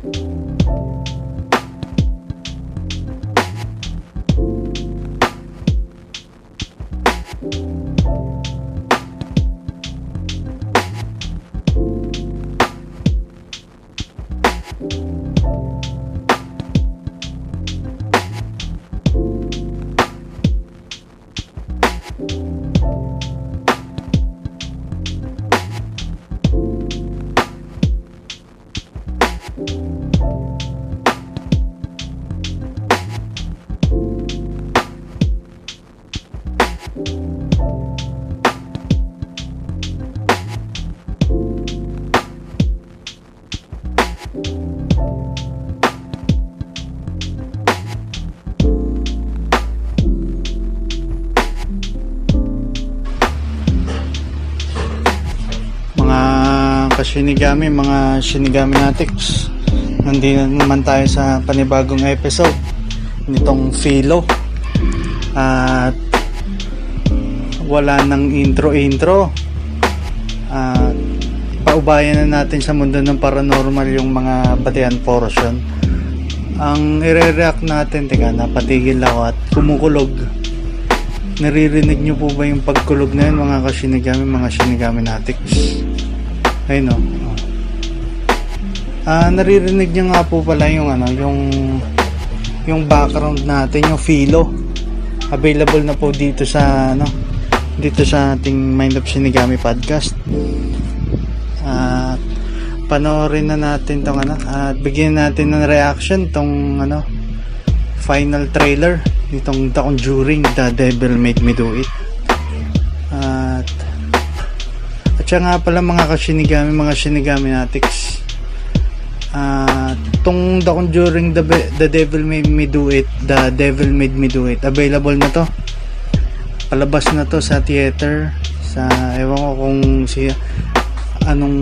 mga kasinigami, mga sinigaminatics. Nandito naman tayo sa panibagong episode nitong Philo. At wala nang intro-intro. At paubayan na natin sa mundo ng paranormal yung mga batian portion. Ang ire-react natin, teka, napatigil ako at kumukulog. Naririnig nyo po ba yung pagkulog na yun mga kasinigami, mga sinigaminatics? Ayun o. Ah, naririnig niyo nga po pala yung ano, yung yung background natin, yung filo. Available na po dito sa ano, dito sa ating Mind of Shinigami podcast. At panoorin na natin tong ano, at bigyan natin ng reaction tong ano, final trailer nitong The Conjuring, The Devil Made Me Do It. At nga pala mga kasinigami, mga sinigami natics. Ah, tong The Conjuring the, the Devil Made Me Do It, The Devil Made Me Do It. Available na to. Palabas na to sa theater sa ewan ko kung si anong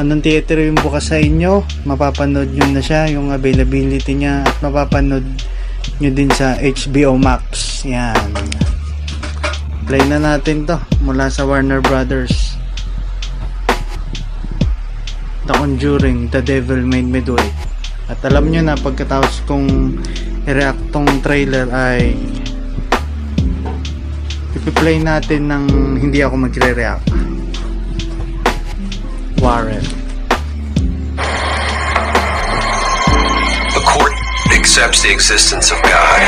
anong theater yung bukas sa inyo mapapanood nyo na siya yung availability niya at mapapanood nyo din sa HBO Max yan play na natin to mula sa Warner Brothers. The Conjuring The Devil Made Me Do It. At alam nyo na pagkatapos kong i-react tong trailer ay ipi-play natin ng hindi ako magre-react. Warren. The court accepts the existence of God.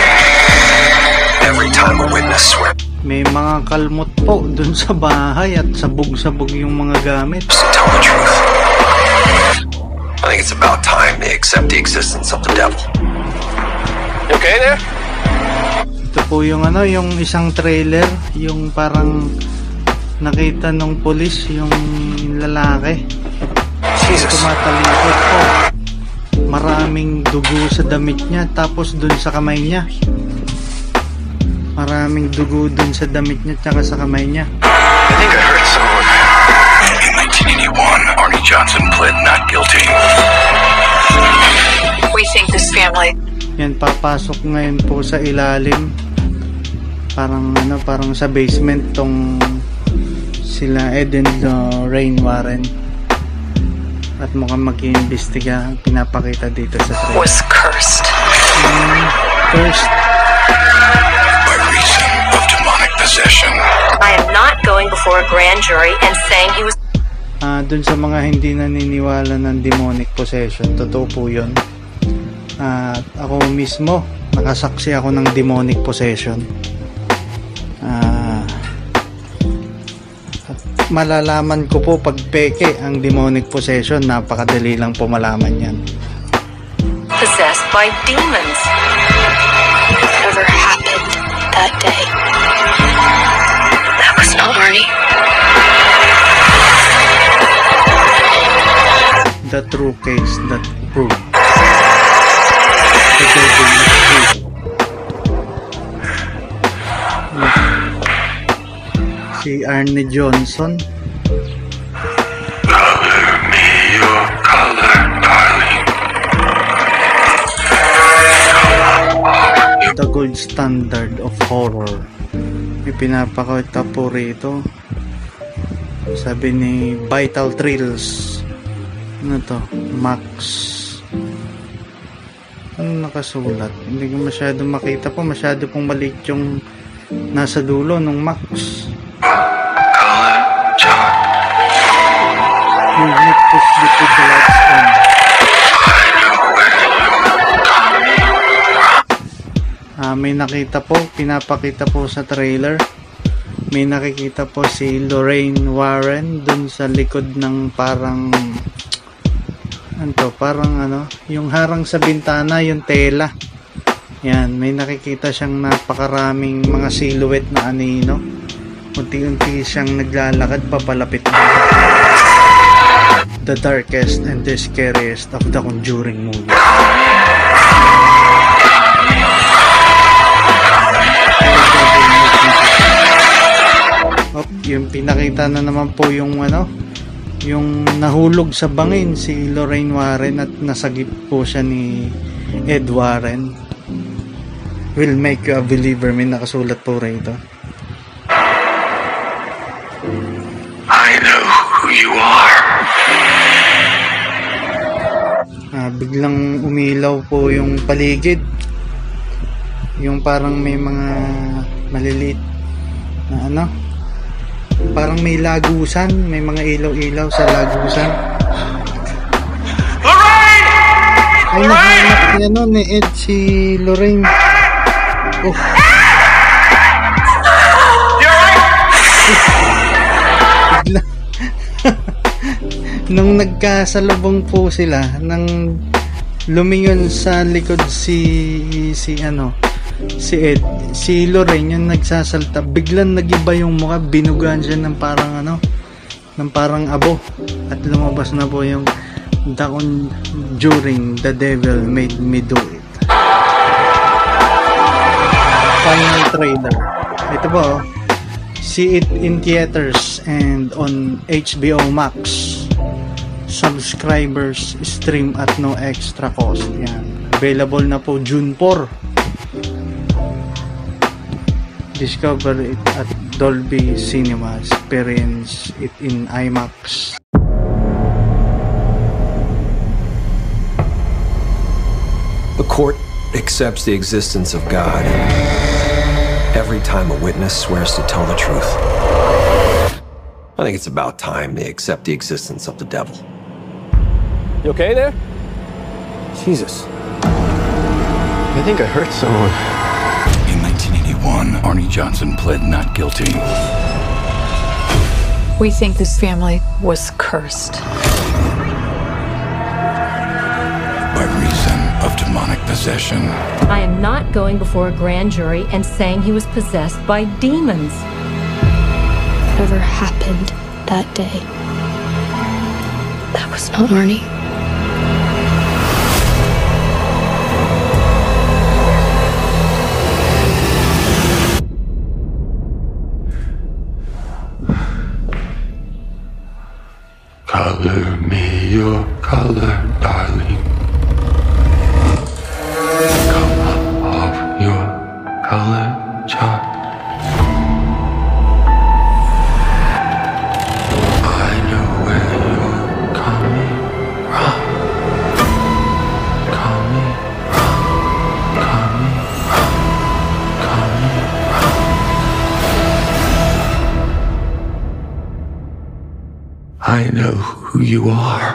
Every time a witness swears may mga kalmot po dun sa bahay at sabog-sabog yung mga gamit to tell the truth. I think it's about time they accept the existence of the devil. You okay there? Ito po yung ano, yung isang trailer, yung parang nakita nung pulis yung lalaki. Jesus. Tumatalikot po. Maraming dugo sa damit niya, tapos dun sa kamay niya. Maraming dugo dun sa damit niya, tsaka sa kamay niya. I think I heard someone. In 1981, Arnie Johnson pled not guilty. We think this family Yan, papasok ngayon po sa ilalim. Parang ano, parang sa basement tong sila Eden Rain Warren. At mukhang mag-iimbestiga pinapakita dito sa trailer. was cursed. First, By possession. I am not going before a grand jury and saying he was Ah, dun sa mga hindi naniniwala ng demonic possession, totoo po yun. At ako mismo, nakasaksi ako ng demonic possession. Ah, at malalaman ko po pag peke ang demonic possession, napakadali lang po malaman yan. Possessed by demons. Whatever happened that day. That was not Arnie. the true case that proved the devil is. Si Arne Johnson the gold standard of horror. May pinapakita po rito. Sabi ni Vital Thrills. Ano to? Max. Ano nakasulat? Hindi ko masyado makita po. Masyado pong maliit yung nasa dulo ng Max. You need to sleep with the lights on. Ah, may nakita po, pinapakita po sa trailer. May nakikita po si Lorraine Warren dun sa likod ng parang ano to, parang ano, yung harang sa bintana, yung tela. Yan, may nakikita siyang napakaraming mga silhouette na anino. Unti-unti siyang naglalakad papalapit. The darkest and the scariest of the Conjuring movie. Oh, yung pinakita na naman po yung ano, yung nahulog sa bangin si Lorraine Warren at nasagip po siya ni Ed Warren. Will make you a believer. May nakasulat po rito. I know who you are. Ah, biglang umilaw po yung paligid. Yung parang may mga maliliit na ano. Parang may lagusan, may mga ilaw-ilaw sa lagusan. Ay, nahanap niya no, ni Ed si Lorraine. Oh. Bigla. Nung nagkasalubong po sila, nang lumingon sa likod si si ano si Ed si Lorraine yung nagsasalta. Biglang nagiba yung mukha binugaan siya ng parang ano ng parang abo. At lumabas na po yung the during the devil made me do it. Final trailer. Ito po see it in theaters and on HBO Max. Subscribers stream at no extra cost. Yan. Available na po June 4 discover it at Dolby Cinema experience it in IMAX The court accepts the existence of God every time a witness swears to tell the truth. I think it's about time they accept the existence of the devil. You okay there? Jesus. I think I hurt someone. In 1981, Arnie Johnson pled not guilty. We think this family was cursed. by reason of demonic possession. I am not going before a grand jury and saying he was possessed by demons. Whatever happened that day. That was not Arnie. Color me your color, darling. I know who you are.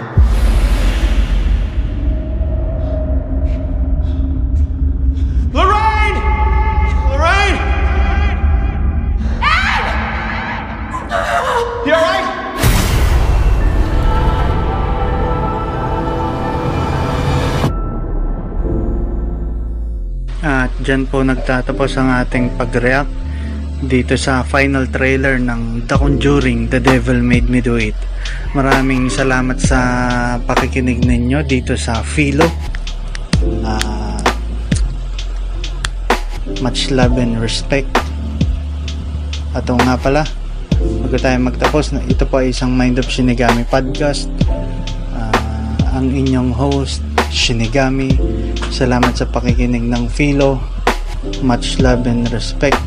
Lorraine! Lorraine! Ed! You alright? At dyan po nagtatapos ang ating pag-react dito sa final trailer ng The Conjuring, The Devil Made Me Do It. Maraming salamat sa pakikinig ninyo dito sa Philo. Ah, much love and respect. At nga pala, bago tayo magtapos, ito po ay isang Mind of Shinigami podcast. Ah, ang inyong host, Shinigami. Salamat sa pakikinig ng Philo. Much love and respect.